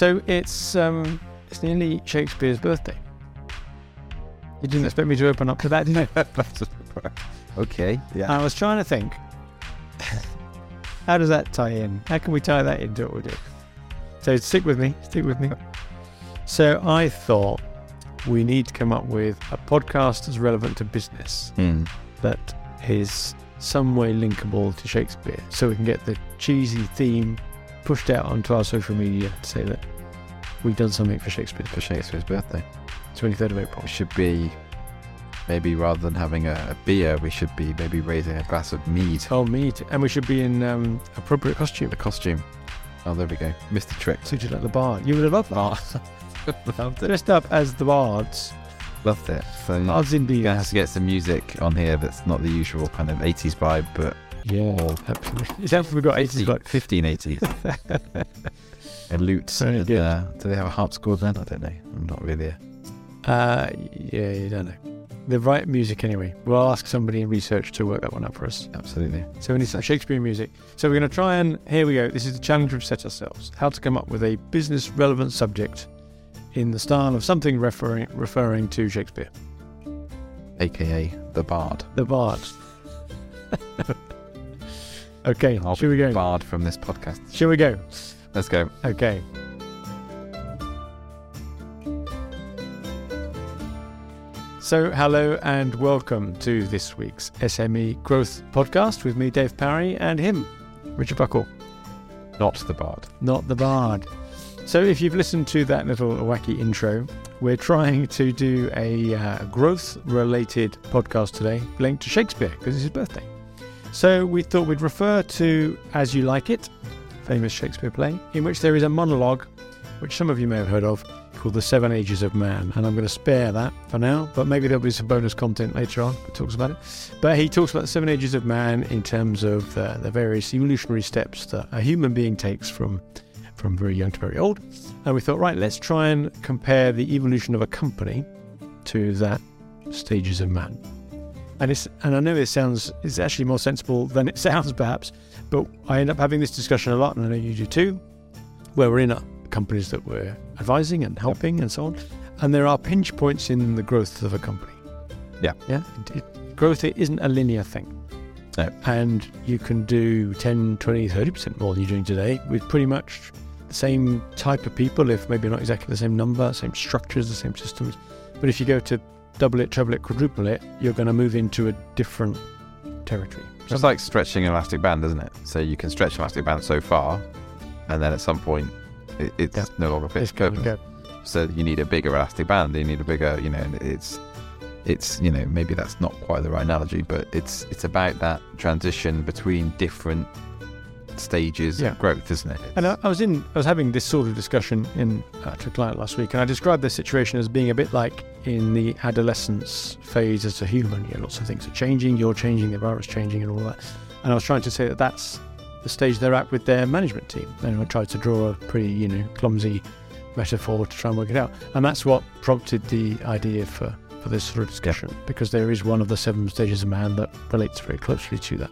So it's um, it's nearly Shakespeare's birthday. You didn't expect me to open up to that, did you? okay. Yeah. I was trying to think. How does that tie in? How can we tie that into what we do? So stick with me. Stick with me. So I thought we need to come up with a podcast that's relevant to business Mm. that is some way linkable to Shakespeare, so we can get the cheesy theme pushed out onto our social media to say that we've done something for Shakespeare. For Shakespeare's birthday. 23rd of April. We should be maybe rather than having a, a beer, we should be maybe raising a glass of mead. Oh, me too. And we should be in um, appropriate costume. The costume. Oh, there we go. Mr. Trick. Suited like the bard. You would have loved that. Loved it. Dressed up as the bards. Loved it. So Bards indeed. you're gonna have to get some music on here that's not the usual kind of 80s vibe, but Yeah, absolutely. Is that what we've got? 80s like 1580s. a lute. Very and, good. uh, do they have a harpsichord then? I don't know. I'm not really a Uh, yeah, you don't know. The right music anyway. We'll ask somebody in research to work that one up for us. absolutely. So we need some Shakespeare music. So we're going to try and here we go. This is the challenge we've set ourselves: how to come up with a business relevant subject in the style of something referring referring to Shakespeare, AKA the Bard. the Bard. okay, I'll shall we go? Bard from this podcast. Shall we go? Let's go. Okay. So, hello and welcome to this week's SME Growth Podcast with me, Dave Parry, and him, Richard Buckle, Not the Bard. not the Bard. So, if you've listened to that little wacky intro, we're trying to do a uh, growth related podcast today linked to Shakespeare because it's his birthday. So, we thought we'd refer to As You Like It, famous Shakespeare play, in which there is a monologue, which some of you may have heard of, called The Seven Ages of Man. And I'm going to spare that for now, but maybe there'll be some bonus content later on that talks about it. But he talks about the seven ages of man in terms of uh, the various evolutionary steps that a human being takes from, from very young to very old. And we thought, right, let's try and compare the evolution of a company to that stages of man. And it's and I know it sounds it's actually more sensible than it sounds perhaps, but I end up having this discussion a lot, and I know you do too, where we're in companies that we're advising and helping and so on, and there are pinch points in the growth of a company. Yeah. yeah. It, it, growth it isn't a linear thing. No. And you can do 10, 20, 30% more than you're doing today with pretty much the same type of people, if maybe not exactly the same number, same structures, the same systems. But if you go to double it, treble it, quadruple it, you're going to move into a different territory. It's like stretching an elastic band, isn't it? So you can stretch an elastic band so far, and then at some point, it, it's Yeah. no longer It's fits go. So you need a bigger elastic band. You need a bigger, you know. It's, it's, you know, maybe that's not quite the right analogy, but it's it's about that transition between different stages Yeah. of growth, isn't it? And I, I was in, I was having this sort of discussion in uh, to a client last week, and I described this situation as being a bit like in the adolescence phase as a human. You know, lots of things are changing, you're changing, the environment's changing, and all that. And I was trying to say that that's the stage they're at with their management team. And I tried to draw a pretty, you know, clumsy metaphor to try and work it out. And that's what prompted the idea for for this sort of discussion, because there is one of the seven stages of man that relates very closely to that.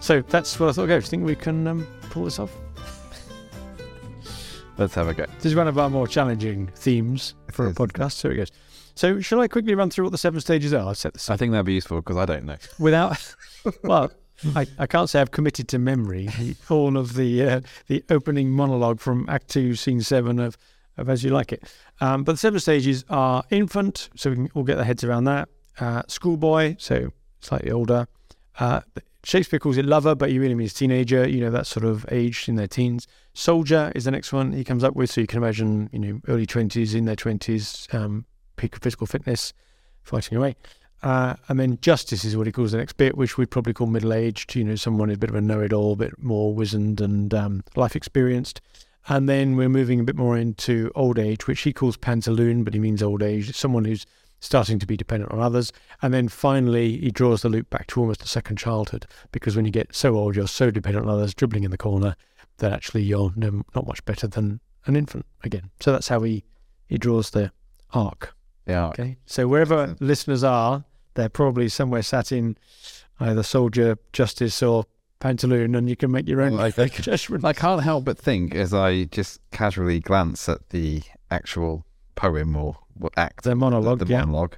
So that's what I thought. Okay, do you think we can um, pull this off? Let's have a go. This is one of our more challenging themes for a podcast. So it goes. So shall I quickly run through what the seven stages are? I'll set this I think that'd be useful because I don't know. without. well, I, I can't say I've committed to memory the- all of the uh, the opening monologue from Act Two, Scene Seven of of As You Like It. Um, but the seven stages are infant, so we can all get our heads around that. Uh, schoolboy, so slightly older. Uh, Shakespeare calls it lover, but he really means teenager. You know that sort of age in their teens. Soldier is the next one he comes up with. So you can imagine, you know, early twenties, in their twenties, um, peak of physical fitness, fighting away. Uh, and then justice is what he calls the next bit, which we'd probably call middle aged. You know, someone who's a bit of a know-it-all, a bit more wizened and um, life experienced. And then we're moving a bit more into old age, which he calls pantaloon, but he means old age. Someone who's starting to be dependent on others. And then finally, he draws the loop back to almost a second childhood, because when you get so old, you're so dependent on others, dribbling in the corner, that actually you're no, not much better than an infant again. So that's how he, he draws the arc. Yeah. Okay. So wherever listeners are, they're probably somewhere sat in either soldier, justice, or pantaloon and you can make your own Well, I- judgment. I can't help but think as I just casually glance at the actual poem or act, The monologue, the, the yeah. monologue,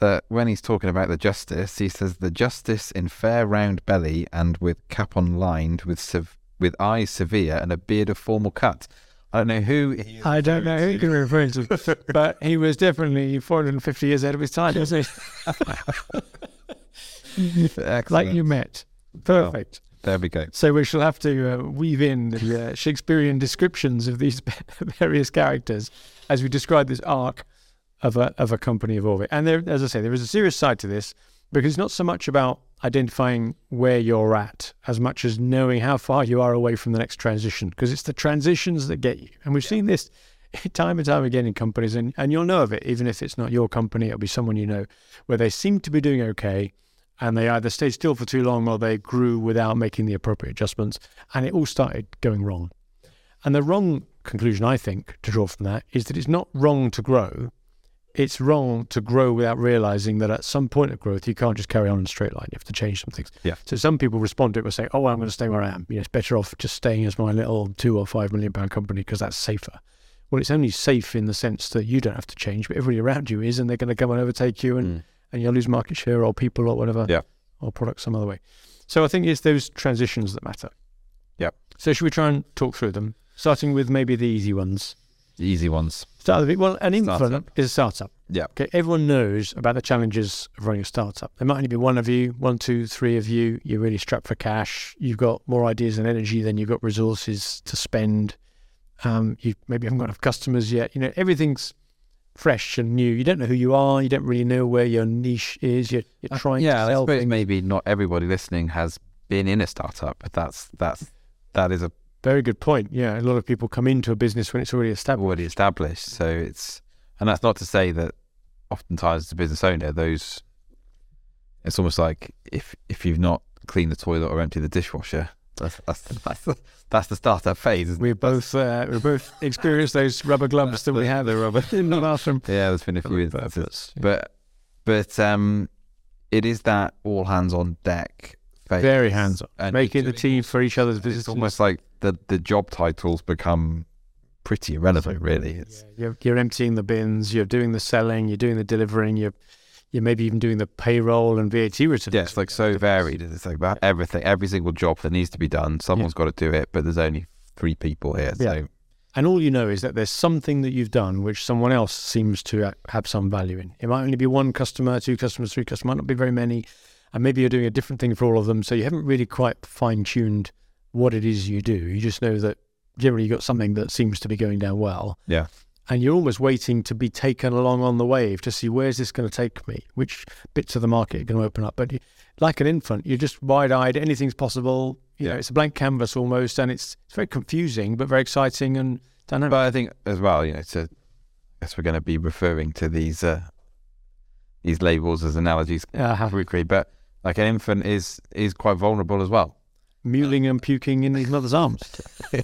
that when he's talking about the justice, he says the justice in fair round belly and with cap on lined with sev- with eyes severe and a beard of formal cut. I don't know who. He I don't know who you can refer to, but he was definitely 450 years ahead of his time, wasn't he? like you met. Perfect. There we go. So we shall have to uh, weave in the uh, Shakespearean descriptions of these various characters as we describe this arc of a of a company of orbit. And there, as I say, there is a serious side to this because it's not so much about identifying where you're at as much as knowing how far you are away from the next transition because it's the transitions that get you. And we've seen this time and time again in companies, and, and you'll know of it even if it's not your company, it'll be someone you know where they seem to be doing okay and they either stayed still for too long or they grew without making the appropriate adjustments, and it all started going wrong. And the wrong conclusion, I think, to draw from that is that it's not wrong to grow. It's wrong to grow without realizing that at some point of growth, you can't just carry on in a straight line. You have to change some things. Yeah. So some people respond to it by saying, "Oh, I'm going to stay where I am. You know, it's better off just staying as my little two or five million pound company because that's safer." Well, it's only safe in the sense that you don't have to change, but everybody around you is, and they're going to come and overtake you, and Mm. and you'll lose market share or people or whatever, Yeah. or products some other way. So I think it's those transitions that matter. Yeah. So should we try and talk through them, starting with maybe the easy ones? The easy ones. Start with well, an infant Startup. is a startup. Yeah. Okay, everyone knows about the challenges of running a startup. There might only be one of you, one, two, three of you. You're really strapped for cash. You've got more ideas and energy than you've got resources to spend. Um, you maybe haven't got enough customers yet. You know, everything's fresh and new. You don't know who you are. You don't really know where your niche is. You're, you're Uh, trying yeah, to sell things. maybe not everybody listening has been in a startup, but that's that's that is a Very good point. Yeah, a lot of people come into a business when it's already established. already established. So it's and that's not to say that oftentimes as a business owner, those it's almost like if if you've not cleaned the toilet or emptied the dishwasher, that's that's that's the, that's the startup phase. We both uh, we both experienced those rubber gloves that we have the rubber. in the bathroom. Yeah, there's been a few instances, yeah. but but um, it is that all hands on deck phase. Very hands on, and making the team for each other's It's business. almost like the the job titles become pretty irrelevant, really. It's Yeah, you're, you're emptying the bins, you're doing the selling, you're doing the delivering, you're you're maybe even doing the payroll and VAT returns. yeah, it's like so varied. It's like about everything, every single job that needs to be done. Someone's got to do it, but there's only three people here. Yeah. And all you know is that there's something that you've done which someone else seems to have some value in. It might only be one customer, two customers, three customers, might not be very many. And maybe you're doing a different thing for all of them. So you haven't really quite fine tuned what it is you do. You just know that generally you've got something that seems to be going down well. Yeah. And you're almost waiting to be taken along on the wave to see where's this going to take me? Which bits of the market are going to open up? But you, like an infant, you're just wide eyed. Anything's possible. You know, it's a blank canvas almost. And it's, it's very confusing, but very exciting and dynamic. But I think as well, you know, to, I guess we're going to be referring to these uh, these labels as analogies Uh-huh. quickly, but like an infant is is quite vulnerable as well. Mewling and puking in his mother's arms.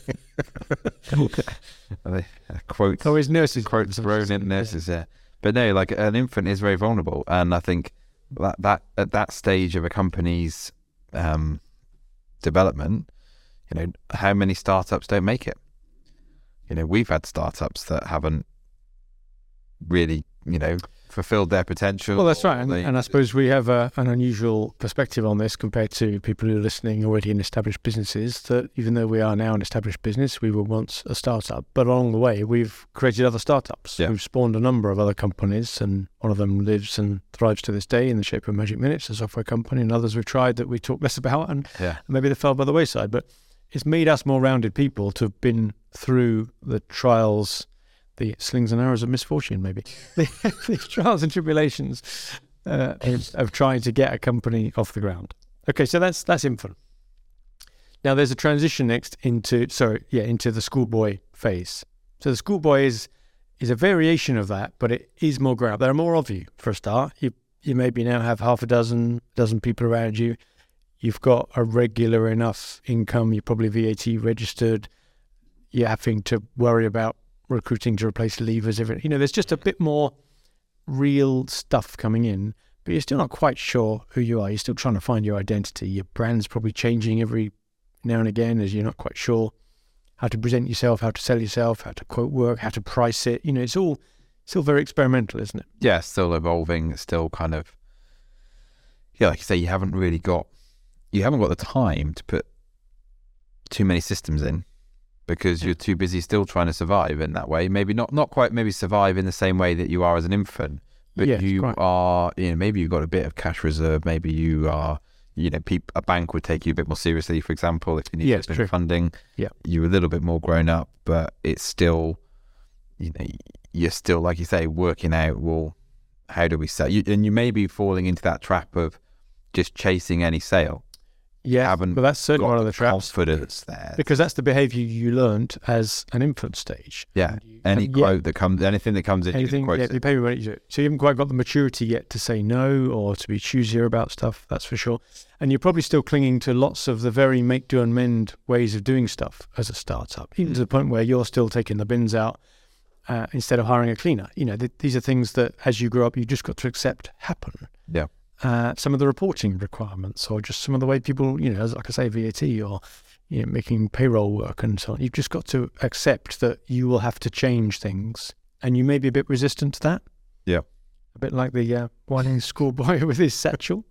Uh, quotes Oh, his nurses. quotes thrown in nurses yeah. But no, like an infant is very vulnerable, and I think that that at that stage of a company's um, development, you know, how many startups don't make it? You know, we've had startups that haven't really, you know, fulfilled their potential. Well, that's right. And, they- and I suppose we have a, an unusual perspective on this compared to people who are listening already in established businesses. That even though we are now an established business, we were once a startup. But along the way, we've created other startups. Yeah. We've spawned a number of other companies, and one of them lives and thrives to this day in the shape of Magic Minutes, a software company, and others we've tried that we talk less about, and yeah, maybe they fell by the wayside. But it's made us more rounded people to have been through the trials, the slings and arrows of misfortune, maybe the, the trials and tribulations uh, of, trying to get a company off the ground. Okay, so that's that's infant. Now there's a transition next into sorry, yeah, into the schoolboy phase. So the schoolboy is is a variation of that, but it is more ground. There are more of you for a start. You you maybe now have half a dozen dozen people around you. You've got a regular enough income. You're probably VAT registered. You're having to worry about recruiting to replace leavers. Everything you know, there's just a bit more real stuff coming in. but you're still not quite sure who you are. You're still trying to find your identity. Your brand's probably changing every now and again as you're not quite sure how to present yourself, how to sell yourself, how to quote work, how to price it. You know, it's all still very experimental, isn't it? Yeah, still evolving, still kind of yeah, like you say, you haven't really got you haven't got the time to put too many systems in because you're too busy still trying to survive in that way. Maybe not not quite maybe survive in the same way that you are as an infant, but Yes, you right. are you know maybe you've got a bit of cash reserve. Maybe you are you know peop, a bank would take you a bit more seriously, for example, if you need Yes, a bit true. funding. Yeah. you're a little bit more grown up, but it's still you know you're still like you say working out well how do we sell you and you may be falling into that trap of just chasing any sale Yeah, Haven't but that's certainly one of the traps confidence there because that's the behaviour you learned as an infant stage. yeah And you any yet- quote that comes anything that comes in you anything, quote yeah, you pay me you it. So you haven't quite got the maturity yet to say no or to be choosier about stuff. That's for sure. And you're probably still clinging to lots of the very make do and mend ways of doing stuff as a startup, even to the point where you're still taking the bins out uh, instead of hiring a cleaner. You know, th- these are things that as you grow up, you just got to accept happen. Yeah. Uh, some of the reporting requirements, or just some of the way people, you know, as like I say, VAT or you know, making payroll work and so on. You've just got to accept that you will have to change things, and you may be a bit resistant to that. Yeah. a bit like the uh, whining schoolboy with his satchel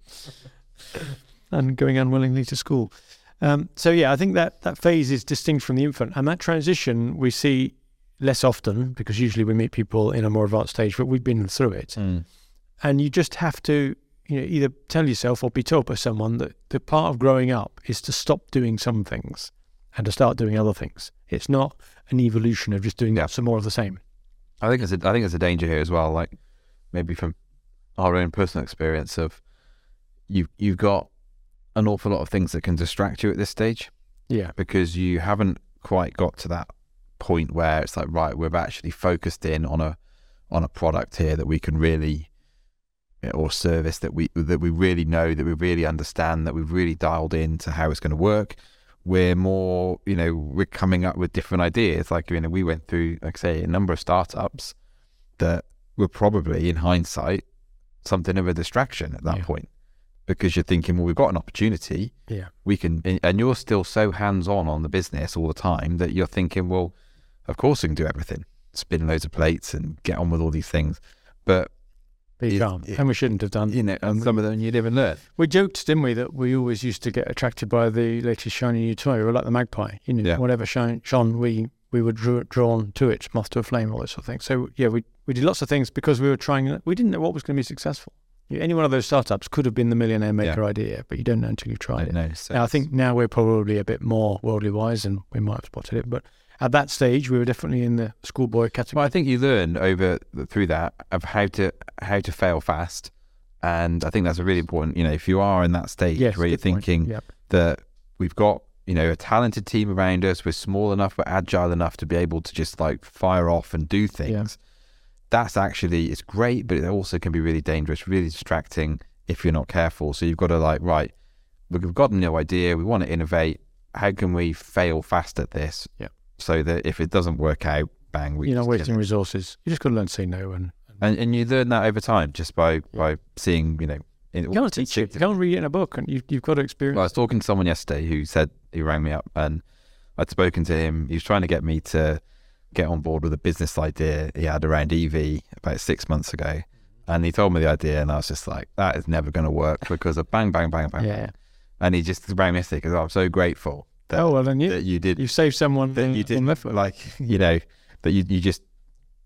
and going unwillingly to school. Um, so yeah, I think that that phase is distinct from the infant, and that transition we see less often because usually we meet people in a more advanced stage, but we've been through it, Mm. and you just have to you know either tell yourself or be told by someone that the part of growing up is to stop doing some things and to start doing other things. It's not an evolution of just doing Yeah. some more of the same. I think it's a, I think it's a danger here as well. Like maybe from our own personal experience of you've you've got an awful lot of things that can distract you at this stage Yeah, because you haven't quite got to that point where it's like right we've actually focused in on a on a product here that we can really Uh, or service that we that we really know that we really understand that we've really dialed in to how it's going to work. We're more you know we're coming up with different ideas. Like you know we went through like I say a number of startups that were probably in hindsight something of a distraction at that Yeah. point because you're thinking well we've got an opportunity. Yeah, we can and- and you're still so hands on on the business all the time that you're thinking well of course we can do everything spin loads of plates and get on with all these things. But be It- calm, it- and we shouldn't have done. you know and some of them you live and learn We joked, didn't we, that we always used to get attracted by the latest shiny new toy. We were like the magpie, you know, Yeah. whatever shine, shone, we we were draw, drawn to it, moth to a flame, all this sort of thing. So yeah, we we did lots of things because we were trying. We didn't know what was going to be successful. Any one of those startups could have been the millionaire maker idea, but you don't know until you've tried it. so Now, I think now we're probably a bit more worldly wise, and we might have spotted it. But at that stage, we were definitely in the schoolboy category. well, I think you learn over through that of how to how to fail fast and I think that's a really important you know if you are in that stage yes, where you're thinking Yep. that we've got you know a talented team around us we're small enough we're agile enough to be able to just like fire off and do things that's actually it's great but it also can be really dangerous really distracting if you're not careful so you've got to like right we've got a new idea we want to innovate how can we fail fast at this Yep. So that if it doesn't work out bang we You're not wasting resources. You just got to learn to say no, and, and and you learn that over time just by by seeing you know in, you can't teach it. You can't read it in a book, and you, you've got to experience. Well, I was talking to someone yesterday who said he rang me up and I'd spoken to him. He was trying to get me to get on board with a business idea he had around EV about six months ago. Mm-hmm. And he told me the idea, and I was just like, that is never going to work because of bang, bang, bang, bang. yeah. And he just rang me yesterday because I'm so grateful that, Oh well, then you that you did, you've saved someone. that you on did, left like, you know, that you, you just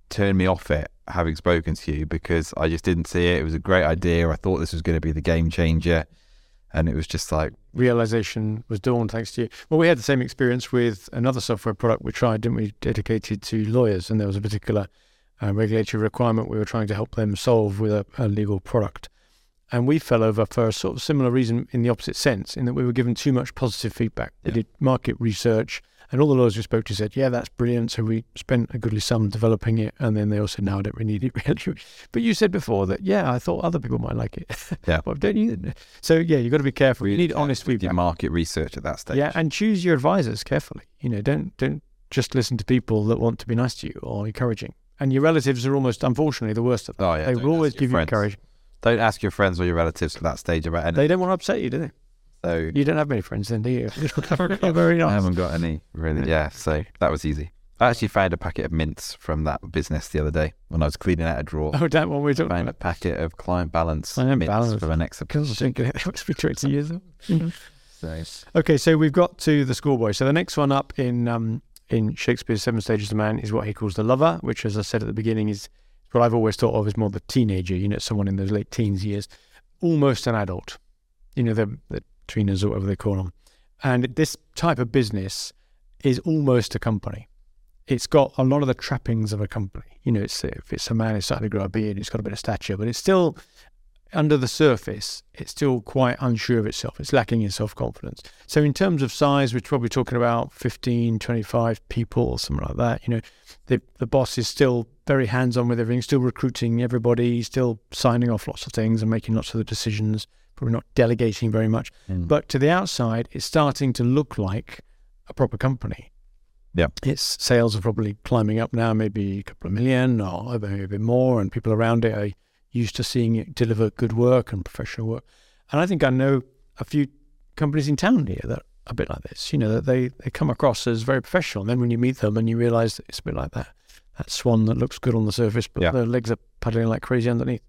turned me off it having spoken to you because I just didn't see it. It was a great idea. I thought this was going to be the game changer. And it was just like, realization was dawned thanks to you. Well, we had the same experience with another software product we tried, didn't we? Dedicated to lawyers, and there was a particular uh, regulatory requirement we were trying to help them solve with a, a legal product. And we fell over for a sort of similar reason in the opposite sense, in that we were given too much positive feedback. We Yeah. did market research, and all the lawyers we spoke to said, "Yeah, that's brilliant." So we spent a goodly sum developing it, and then they all said, "No, I don't really need it." Really, but you said before that, yeah, I thought other people might like it. Yeah. well, don't you? So yeah, you've got to be careful. you need careful honest with your market research at that stage. Yeah, and choose your advisors carefully. You know, don't don't just listen to people that want to be nice to you or encouraging. And your relatives are almost, unfortunately, the worst of them. Oh yeah, they will always give friends. you encouragement. Don't ask your friends or your relatives at that stage about anything. They don't want to upset you, do they? So You don't have many friends then, do you? Very nice. I haven't got any really. Yeah, so that was easy. I actually found a packet of mints from that business the other day when I was cleaning out a drawer. Oh, that one we're talking found a packet of client balance Client mints balance. from an ex. Because I was thinking it must be 20 years old. So Okay, so we've got to the schoolboy. So the next one up in um, in Shakespeare's Seven Stages of Man is what he calls the lover, which, as I said at the beginning, is what I've always thought of as more the teenager. You know, someone in those late teens years, almost an adult. You know, the the tweeners or whatever they call them. And this type of business is almost a company. It's got a lot of the trappings of a company. You know, it's if it's a man who's starting to grow a beard, it's got a bit of stature, but it's still under the surface, it's still quite unsure of itself. It's lacking in self confidence. So, in terms of size, we're probably talking about 15, 25 people or something like that. You know, the, the boss is still very hands on with everything, still recruiting everybody, still signing off lots of things and making lots of the decisions, probably not delegating very much. Mm. But to the outside, it's starting to look like a proper company. Yeah. Its sales are probably climbing up now, maybe a couple of million or maybe a bit more, and people around it are used to seeing it deliver good work and professional work. And I think I know a few companies in town here that are a bit like this. You know, that they, they come across as very professional. And then when you meet them and you realise that it's a bit like that, that swan that looks good on the surface, but Yeah. their legs are paddling like crazy underneath.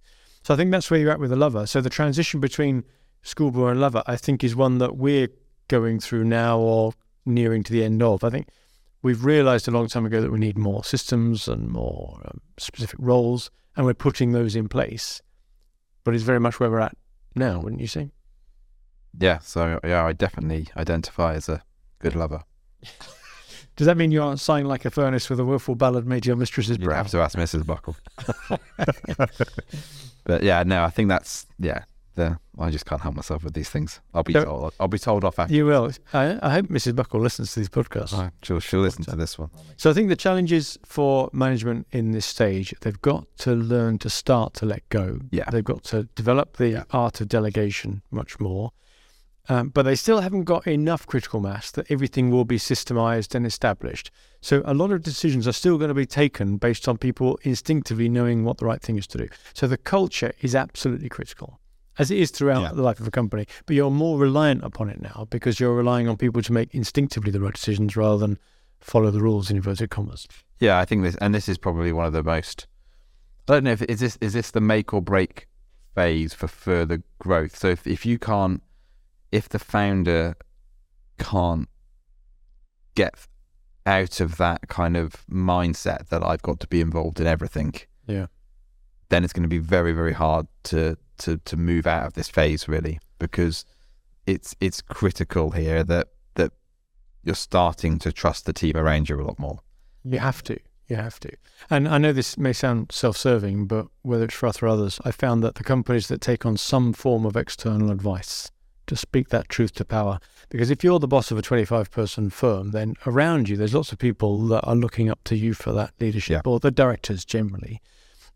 So I think that's where you're at with the lover. So the transition between schoolboy and lover, I think, is one that we're going through now or nearing to the end of. I think we've realised a long time ago that we need more systems and more um, specific roles, and we're putting those in place. But it's very much where we're at now, wouldn't you say? yeah, so yeah, I definitely identify as a good lover. Does that mean you aren't sighing like a furnace with a willful ballad made your mistress's You brow? have to ask Mrs. Buckle. but yeah, no, I think that's yeah. The I just can't help myself with these things. I'll be told. I'll be told off after. You will. I, I hope Mrs. Buckle listens to these podcasts. She'll she'll listen to this one. So I think the challenges for management in this stage, they've got to learn to start to let go. Yeah. They've got to develop the art of delegation much more. Um, but they still haven't got enough critical mass that everything will be systemized and established. So a lot of decisions are still going to be taken based on people instinctively knowing what the right thing is to do. So the culture is absolutely critical, as it is throughout Yeah. the life of a company. But you're more reliant upon it now because you're relying on people to make instinctively the right decisions rather than follow the rules in inverted commas. Yeah, I think this, and this is probably one of the most. I don't know if is this is this the make or break phase for further growth. So if if you can't, if the founder can't get out of that kind of mindset that I've got to be involved in everything, Yeah. then it's going to be very very hard to to to move out of this phase really because it's it's critical here that that you're starting to trust the team around you a lot more. You have to. You have to. And I know this may sound self serving, but whether it's for us or others, I found that the companies that take on some form of external advice to speak that truth to power, because if you're the boss of a 25 person firm, then around you, there's lots of people that are looking up to you for that leadership, or the directors generally.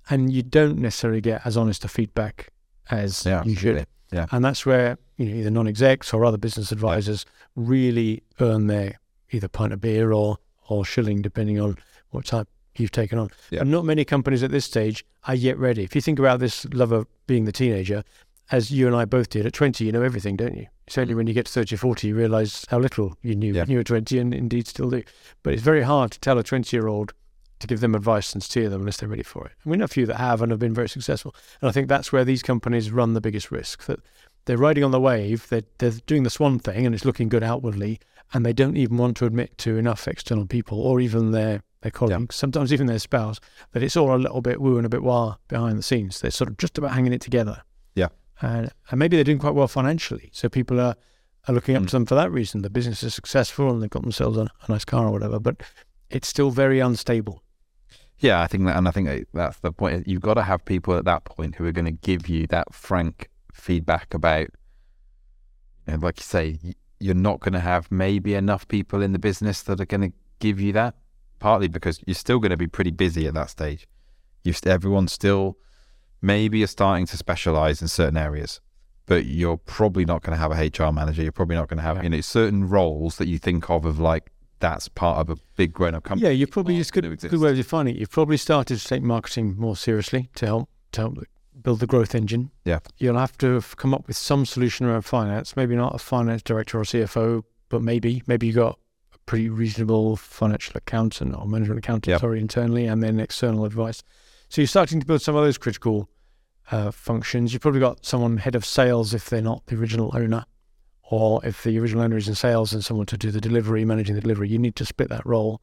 And you don't necessarily get as honest a feedback as Yeah, you should. Yeah. And that's where you know either non-execs or other business advisors really earn their either pint of beer or or shilling, depending on what type you've taken on. Yeah. And not many companies at this stage are yet ready. If you think about this love of being the teenager, as you and I both did at 20, you know everything, don't you? Certainly mm. when you get to 30 or 40 you realise how little you knew Yeah. when you were 20 and indeed still do. But it's very hard to tell a 20 year old to give them advice and steer them unless they're ready for it. And we know a few that have and have been very successful. And I think that's where these companies run the biggest risk that they're riding on the wave, they're, they're doing the swan thing and it's looking good outwardly, and they don't even want to admit to enough external people or even their, their colleagues, sometimes even their spouse, that it's all a little bit woo and a bit wah behind the scenes. They're sort of just about hanging it together. Yeah. And, and maybe they're doing quite well financially. So people are, are looking up Mm. to them for that reason. The business is successful and they've got themselves a, a nice car or whatever, but it's still very unstable. Yeah, I think that, and I think that's the point. You've got to have people at that point who are going to give you that frank feedback about, know, like you say, you're not going to have maybe enough people in the business that are going to give you that. Partly because you're still going to be pretty busy at that stage. You've everyone's still maybe you're starting to specialize in certain areas, but you're probably not going to have a HR manager. You're probably not going to have Yeah. you know certain roles that you think of of like that's part of a big grown up company. Yeah, you probably just good, good way of defining it. You've probably started to take marketing more seriously to help to help build the growth engine. Yeah. You'll have to have come up with some solution around finance. Maybe not a finance director or CFO, but maybe maybe you got a pretty reasonable financial accountant or management accountant, Yep. sorry, internally, and then external advice. So you're starting to build some of those critical uh, functions. You've probably got someone head of sales if they're not the original owner, or if the original owner is in sales and someone to do the delivery, managing the delivery. You need to split that role.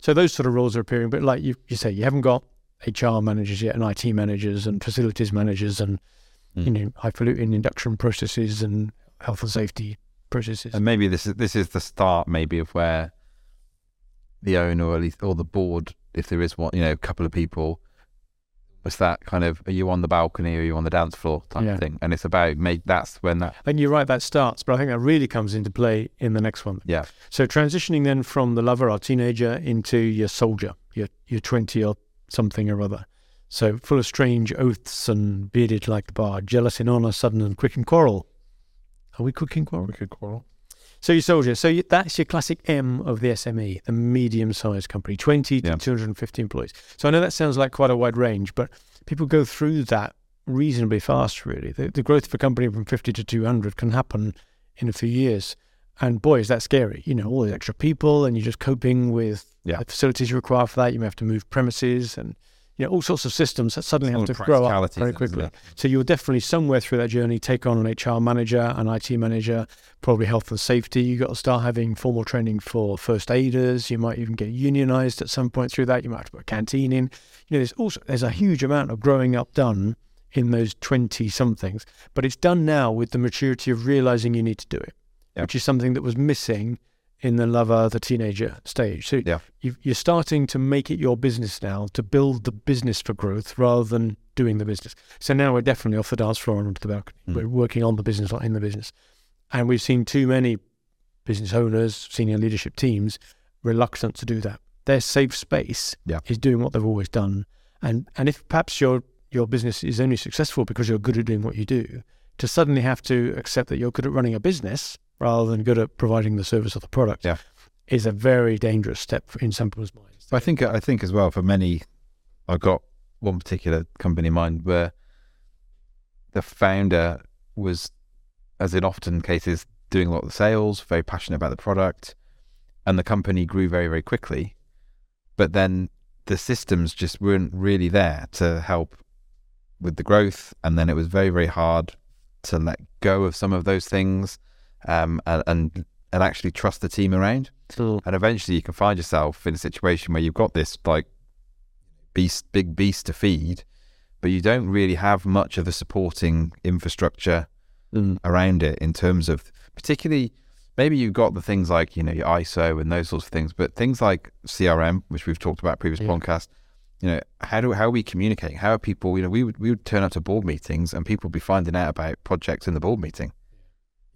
So those sort of roles are appearing. But like you, you say, you haven't got HR managers yet, and IT managers, and facilities managers, and Mm. you know highfalutin induction processes and health and safety processes. And maybe this is this is the start, maybe of where the owner or at least or the board, if there is one, you know, a couple of people, was that kind of are you on the balcony or are you on the dance floor type Yeah. thing? And it's about make that's when that and you're right, that starts, but I think that really comes into play in the next one. yeah So transitioning then from the lover or teenager into your soldier, your your twenty or something or other. So full of strange oaths and bearded like the bard, jealous in honour, sudden and quick in quarrel. Are we quick in quarrel? could quarrel. So your soldier. So you, that's your classic M of the SME, the medium-sized company, 20 to 250 employees. So I know that sounds like quite a wide range, but people go through that reasonably fast, really. The, the growth of a company from 50 to 200 can happen in a few years. And boy, is that scary. You know, all the extra people and you're just coping with Yeah. the facilities you require for that. You may have to move premises and, you know, all sorts of systems that suddenly have to grow up very quickly. So you'll definitely somewhere through that journey take on an HR manager, an IT manager, probably health and safety. You've got to start having formal training for first aiders. You might even get unionized at some point through that. You might have to put a canteen in. You know, there's also there's a huge amount of growing up done in those twenty somethings, but it's done now with the maturity of realizing you need to do it, Yeah. which is something that was missing in the lover, the teenager stage. So Yeah. you you're starting to make it your business now to build the business for growth rather than doing the business. So now we're definitely off the dance floor and onto the balcony. Mm. We're working on the business, not in the business. And we've seen too many business owners, senior leadership teams reluctant to do that. Their safe space Yeah. is doing what they've always done. And and if perhaps your your business is only successful because you're good at doing what you do, to suddenly have to accept that you're good at running a business rather than good at providing the service or the product Yeah. is a very dangerous step in some people's minds. I think I think as well for many, I've got one particular company in mind where the founder was, as in often cases, doing a lot of the sales, very passionate about the product, and the company grew very very quickly, but then the systems just weren't really there to help with the growth, and then it was very very hard to let go of some of those things, um, and and, and actually trust the team around. And eventually you can find yourself in a situation where you've got this like beast big beast to feed but you don't really have much of the supporting infrastructure around it in terms of particularly maybe you've got the things like you know your iso and those sorts of things but things like crm which we've talked about previous Yeah. podcast you know how do how are we communicating? How are people you know we would we would turn up to board meetings and people would be finding out about projects in the board meeting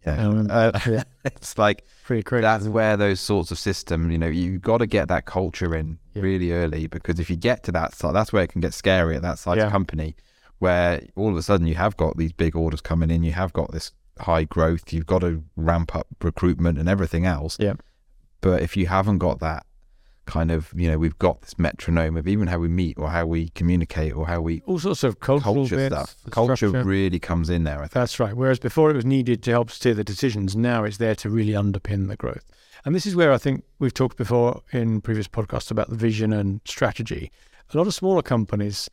yeah Um, uh, yeah. it's like Pretty crazy. that's where those sorts of system, you know, you got to get that culture in Yeah. really early because if you get to that side, that's where it can get scary at that size Yeah. of company, where all of a sudden you have got these big orders coming in, you have got this high growth, you've got to ramp up recruitment and everything else. Yeah. But if you haven't got that kind of, you know, we've got this metronome of even how we meet or how we communicate or how we all sorts of cultural culture bits, stuff, culture structure. really comes in there. I think. That's right. Whereas before it was needed to help steer the decisions, now it's there to really underpin the growth. And this is where I think we've talked before in previous podcasts about the vision and strategy. A lot of smaller companies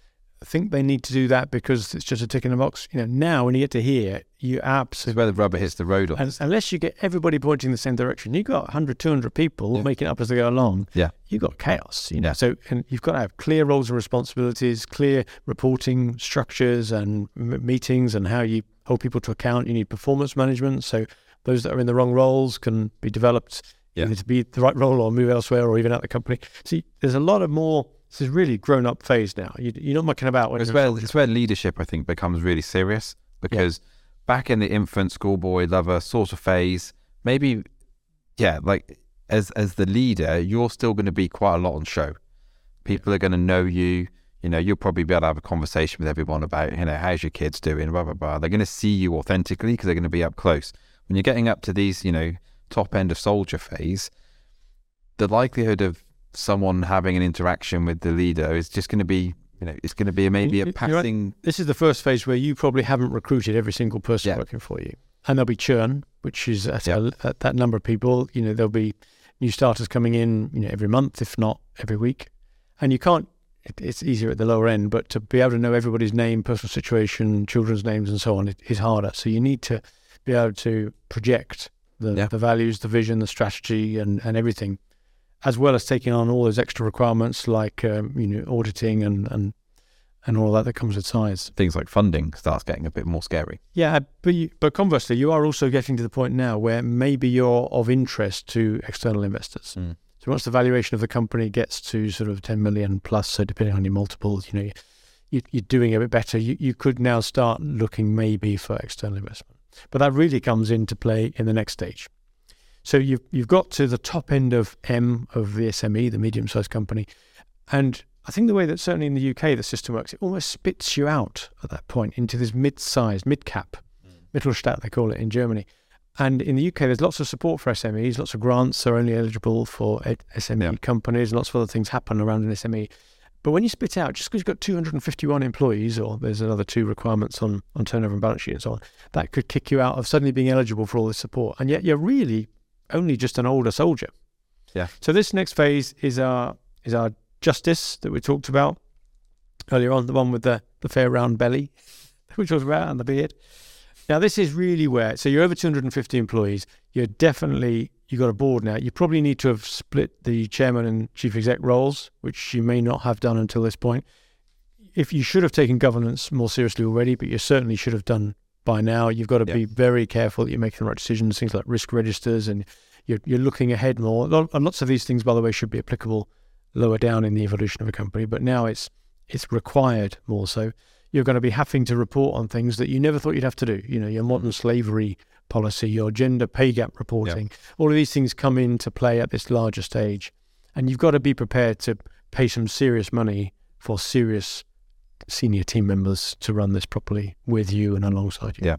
think they need to do that because it's just a tick in the box. You know, now when you get to here, you absolutely where the rubber hits the road and unless you get everybody pointing in the same direction, you've got 100, 200 people Yeah. making it up as they go along. Yeah. You've got chaos, you know. Yeah. So and you've got to have clear roles and responsibilities, clear reporting structures and m- meetings and how you hold people to account. You need performance management. So those that are in the wrong roles can be developed Yeah. either to be the right role or move elsewhere or even out the company. See, there's a lot of more, this is really grown up phase now. You, you're not mucking about when It's where, it's where leadership, I think, becomes really serious because back in the infant, schoolboy, lover sort of phase, maybe, yeah, like as as the leader, you're still going to be quite a lot on show. People are going to know you. You know, you'll probably be able to have a conversation with everyone about, you know, how's your kids doing, blah, blah, blah. They're going to see you authentically because they're going to be up close. When you're getting up to these, you know, top end of soldier phase, the likelihood of someone having an interaction with the leader is just going to be you know, it's going to be maybe a you're right. passing. This is the first phase where you probably haven't recruited every single person Yeah. working for you, and there'll be churn, which is at, Yeah. a, at that number of people. You know, there'll be new starters coming in, you know, every month, if not every week, and you can't. It, it's easier at the lower end, but to be able to know everybody's name, personal situation, children's names, and so on, it is harder. So you need to be able to project the, Yeah. the values, the vision, the strategy, and, and everything, as well as taking on all those extra requirements like um, you know auditing and, and and all that that comes with size. things like funding starts getting a bit more scary. Yeah, but you, but conversely, you are also getting to the point now where maybe you're of interest to external investors. Mm. So once the valuation of the company gets to sort of 10 million plus, so depending on your multiples, you know, you, you're doing a bit better. You, you could now start looking maybe for external investment. But that really comes into play in the next stage. So you've, you've got to the top end of M of the SME, the medium sized company. And I think the way that certainly in the UK the system works, it almost spits you out at that point into this mid sized, mid cap, mm. Mittelstand, they call it in Germany. And in the UK, there's lots of support for SMEs, lots of grants are only eligible for SME Yeah. companies, lots of other things happen around an SME. But when you spit out, just because you've got 251 employees, or there's another two requirements on, on turnover and balance sheet and so on, that could kick you out of suddenly being eligible for all this support. And yet you're really only just an older soldier. Yeah. So this next phase is our is our justice that we talked about earlier on, the one with the, the fair round belly that we talked about and the beard. Now this is really where so you're over 250 employees. You're definitely you got a board now. You probably need to have split the chairman and chief exec roles, which you may not have done until this point. If you should have taken governance more seriously already, but you certainly should have done by now. You've got to Yeah. be very careful that you're making the right decisions. Things like risk registers, and you're you're looking ahead more. And lots of these things, by the way, should be applicable lower down in the evolution of a company, but now it's it's required more so. You're going to be having to report on things that you never thought you'd have to do. You know, your modern mm-hmm. slavery policy, your gender pay gap reporting, all of these things come into play at this larger stage. And you've got to be prepared to pay some serious money for serious senior team members to run this properly with you and alongside you. Yeah.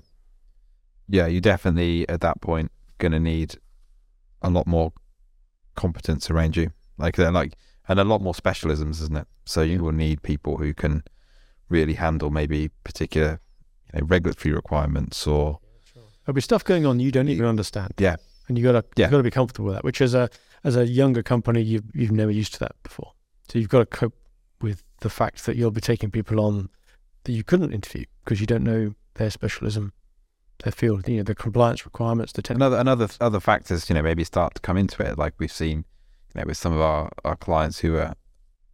Yeah, you're definitely at that point going to need a lot more competence around you, like they're like, and a lot more specialisms, isn't it? So you will need people who can really handle maybe particular you know, regulatory requirements or There'll be stuff going on you don't even understand. Yeah. And you got to Yeah. you got to be comfortable with that. Which as a as a younger company, you've you've never used to that before. So you've got to cope with the fact that you'll be taking people on that you couldn't interview because you don't know their specialism, their field. You know the compliance requirements, the technical. another another other factors, you know, maybe start to come into it. Like we've seen, you know, with some of our, our clients who are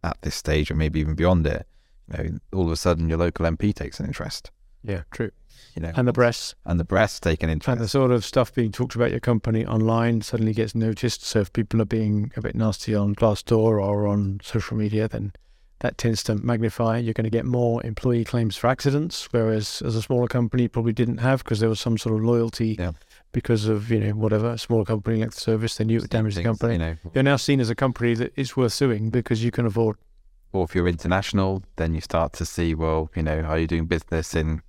at this stage or maybe even beyond it. You know, all of a sudden your local MP takes an interest. Yeah, true. You know, And the breasts and the breasts take an and the sort of stuff being talked about your company online suddenly gets noticed. So if people are being a bit nasty on Glassdoor or on social media, then that tends to magnify. You're going to get more employee claims for accidents, whereas as a smaller company, you probably didn't have because there was some sort of loyalty Yeah. because of you know whatever a smaller company like the service. They knew it would damage the company. You know, You're now seen as a company that is worth suing because you can afford. or if you're international, then you start to see, well, you know, are you doing business in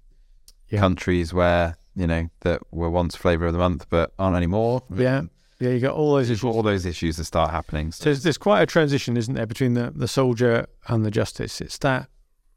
Yeah. countries where you know that were once flavour of the month but aren't anymore? Yeah, yeah. You got all those issues. all those issues that start happening. So there's, there's quite a transition, isn't there, between the, the soldier and the justice? It's that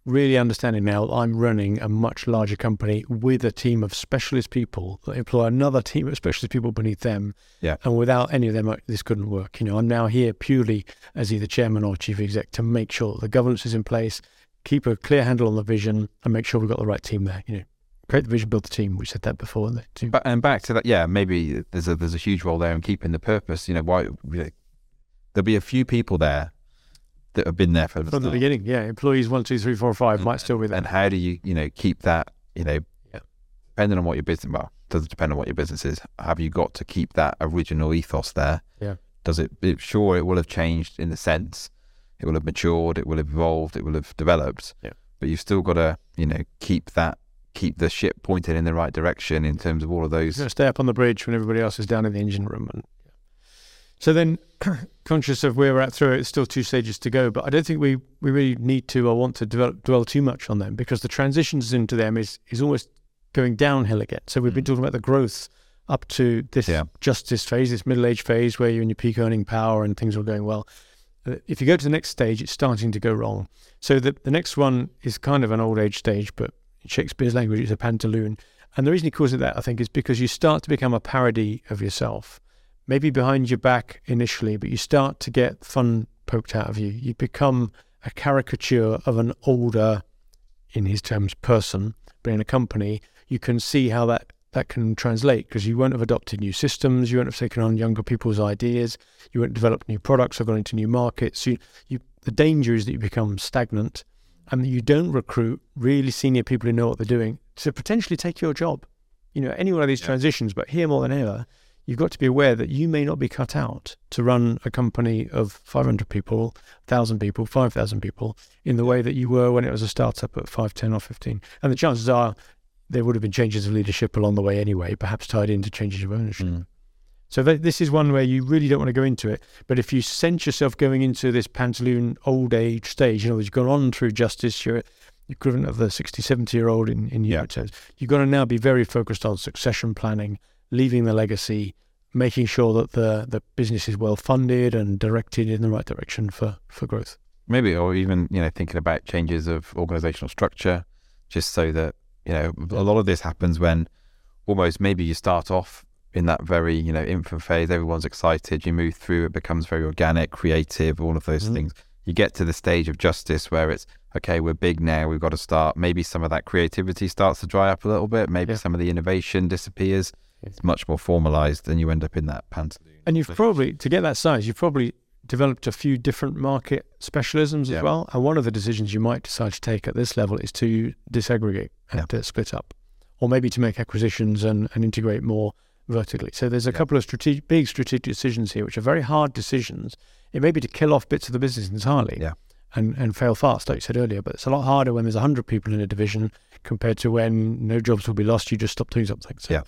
really understanding now I'm running a much larger company with a team of specialist people that employ another team of specialist people beneath them. Yeah. And without any of them, uh, this couldn't work. You know, I'm now here purely as either chairman or chief exec to make sure the governance is in place, keep a clear handle on the vision, and make sure we've got the right team there. You know, create the vision, build the team. We said that before. The two- But and back to that, yeah, maybe there's a there's a huge role there in keeping the purpose. You know, why there'll be a few people there that have been there for From the beginning, yeah, employees one, two, three, four, five might still be there. And how do you you know keep that you know, Yeah. depending on what your business well does it depend on what your business is. Have you got to keep that original ethos there? Yeah. Does it? it sure, it will have changed in the sense it will have matured, it will have evolved, it will have developed. Yeah. But you've still got to you know keep that keep the ship pointed in the right direction in terms of all of those. You're stay up on the bridge when everybody else is down in the engine room. And so then, conscious of where we're at through it, it's still two stages to go. But I don't think we, we really need to or want to develop, dwell too much on them because the transitions into them is is almost going downhill again. So we've been Mm. talking about the growth up to this Yeah. justice phase, this middle age phase where you're in your peak earning power and things are going well. Uh, If you go to the next stage, it's starting to go wrong. So the, the next one is kind of an old age stage, but in Shakespeare's language, it's a pantaloon. And the reason he calls it that, I think, is because you start to become a parody of yourself. Maybe behind your back initially, but you start to get fun poked out of you. You become a caricature of an older, in his terms, person, but in a company, you can see how that, that can translate because you won't have adopted new systems, you won't have taken on younger people's ideas, you won't develop new products or gone into new markets. You, you, the danger is that you become stagnant and you don't recruit really senior people who know what they're doing to potentially take your job. You know, any one of these Yeah. transitions, but here more than ever, you've got to be aware that you may not be cut out to run a company of 500 people, 1,000 people, 5,000 people in the way that you were when it was a startup at 5, 10, or 15. And the chances are there would have been changes of leadership along the way anyway, perhaps tied into changes of ownership. Mm. So th- this is one where you really don't want to go into it. But if you sense yourself going into this pantaloon old age stage, you know, you've gone on through justice, you're equivalent of the 60, 70 year old in, in Yeah. your terms, you've got to now be very focused on succession planning, leaving the legacy, making sure that the, the business is well funded and directed in the right direction for, for growth. maybe or even you know thinking about changes of organizational structure just so that you know a lot of this happens when almost maybe you start off in that very you know infant phase. Everyone's excited. You move through it becomes very organic creative all of those Mhm. things. You get to the stage of justice where it's okay we're big now. We've got to start. Maybe some of that creativity starts to dry up a little bit. Maybe Yeah. some of the innovation disappears. It's much more formalized and you end up in that pantaloon And you've probably, to get that size, you've probably developed a few different market specialisms Yeah. as well. And one of the decisions you might decide to take at this level is to disaggregate and to split up, or maybe to make acquisitions and, and integrate more vertically. So there's a Yeah. couple of strategic, big strategic decisions here, which are very hard decisions. It may be to kill off bits of the business entirely. Yeah. And, and fail fast, like you said earlier, but it's a lot harder when there's 100 people in a division compared to when no jobs will be lost, you just stop doing something. So, Yeah.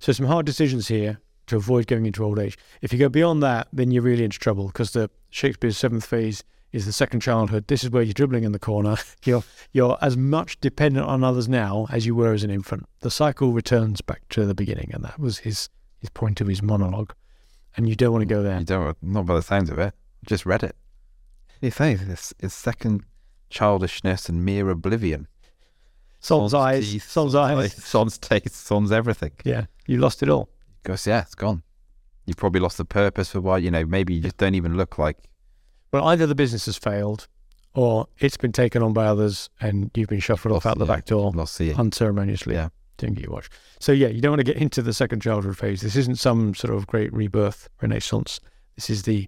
so some hard decisions here to avoid going into old age. If you go beyond that, then you're really into trouble because the Shakespeare's seventh phase is the second childhood. This is where you're dribbling in the corner. You're you're as much dependent on others now as you were as an infant. The cycle returns back to the beginning, and that was his his point of his monologue. And you don't want to go there. You don't, not by the sounds of it. Just read it. You says this is second childishness and mere oblivion. Son's eyes, teeth, son's eyes. son's taste, son's everything. Yeah, you lost it all. Goes, yeah, it's gone. You've probably lost the purpose for why, you know, maybe you just don't even look like. Well, either the business has failed, or it's been taken on by others, and you've been shuffled off out the yeah, back door Lost the. unceremoniously. Yeah. Didn't get your watch. So yeah, you don't want to get into the second childhood phase. This isn't some sort of great rebirth, renaissance. This is the,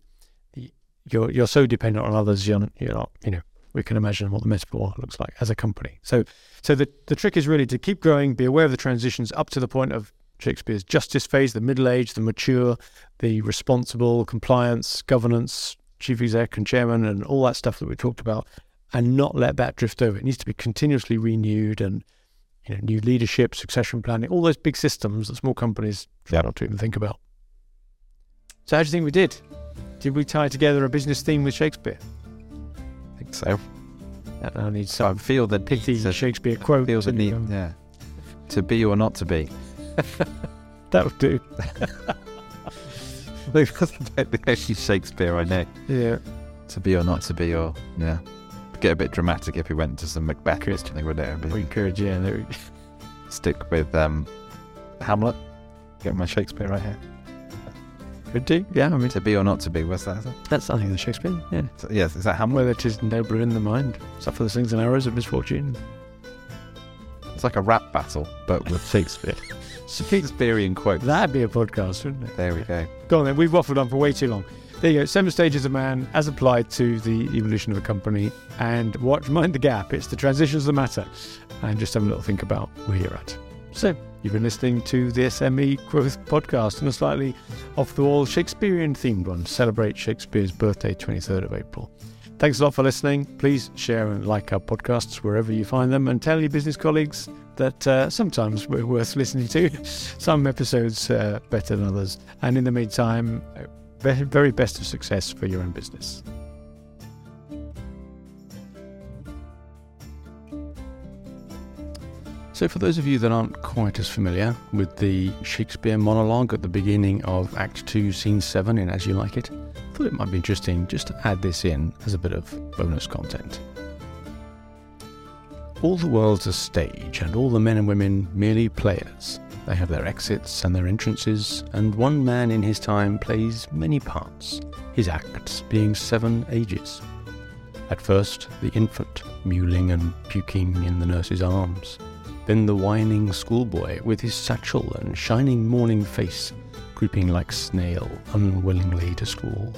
the you're you're so dependent on others. You're not, you're not. You know, we can imagine what the metaphor looks like as a company. So so the the trick is really to keep growing, be aware of the transitions up to the point of Shakespeare's justice phase, the middle age, the mature, the responsible, compliance, governance, chief exec and chairman, and all that stuff that we talked about, and not let that drift over. It needs to be continuously renewed and you know, new leadership, succession planning, all those big systems that small companies try Yep. not to even think about. So how do you think we did? Did we tie together a business theme with Shakespeare? I think so. I need So I some feel the pithy to, Shakespeare quote. feel the to, need, um, yeah. To be or not to be. That would do. Only Shakespeare I know. Yeah. To be or not to be, or, yeah. Get a bit dramatic if we went to some Macbeth or something, would it? We could, yeah. There we- stick with um, Hamlet. Get my Shakespeare right here. Could do. Yeah, I mean, To be or not to be. What's that? That's something the Shakespeare. Yeah. so- yes, is that Hamlet? Whether it is nobler in the mind, suffer the slings and arrows of misfortune. It's like a rap battle, but with Shakespeare. Shakespearean quotes. That'd be a podcast, wouldn't it? There we go. Go on then. We've waffled on for way too long. There you go. Seven stages of man as applied to the evolution of a company. And watch mind the gap? It's the transitions that matter. And just have a little think about where you're at. So you've been listening to the SME Growth Podcast and a slightly off the wall Shakespearean themed one. Celebrate Shakespeare's birthday, 23rd of April. Thanks a lot for listening. Please share and like our podcasts wherever you find them and tell your business colleagues that uh, sometimes we're worth listening to. Some episodes uh, better than others. And in the meantime, uh, very best of success for your own business. So, for those of you that aren't quite as familiar with the Shakespeare monologue at the beginning of Act 2, Scene 7 in As You Like It, thought it might be interesting just to add this in as a bit of bonus content. All the world's a stage, and all the men and women merely players. They have their exits and their entrances, and one man in his time plays many parts, his acts being seven ages. At first, the infant, mewling and puking in the nurse's arms. Then the whining schoolboy with his satchel and shining morning face, creeping like snail unwillingly to school.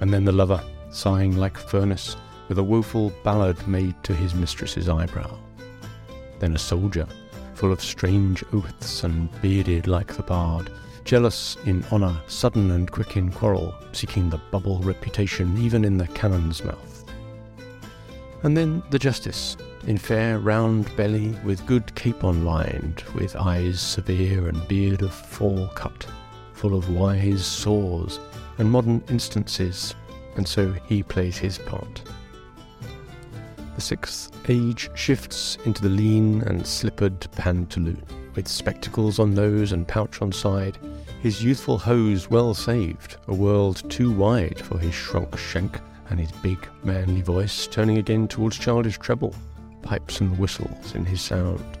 And then the lover, sighing like furnace, with a woeful ballad made to his mistress's eyebrow. Then a soldier, full of strange oaths and bearded like the bard, jealous in honour, sudden and quick in quarrel, seeking the bubble reputation even in the cannon's mouth. And then the justice, in fair round belly, with good capon lined, with eyes severe and beard of fall cut, full of wise saws and modern instances, and so he plays his part. The sixth age shifts into the lean and slippered pantaloon, with spectacles on nose and pouch on side, his youthful hose well saved, a world too wide for his shrunk shank and his big, manly voice turning again towards childish treble, pipes and whistles in his sound.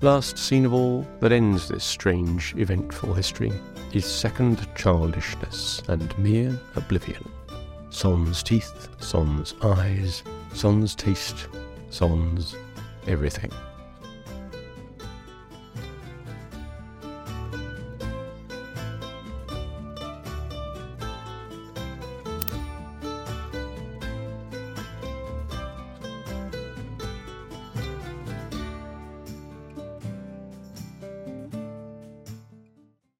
Last scene of all that ends this strange, eventful history is second childishness and mere oblivion. Son's teeth, Son's eyes, Son's taste, Son's everything.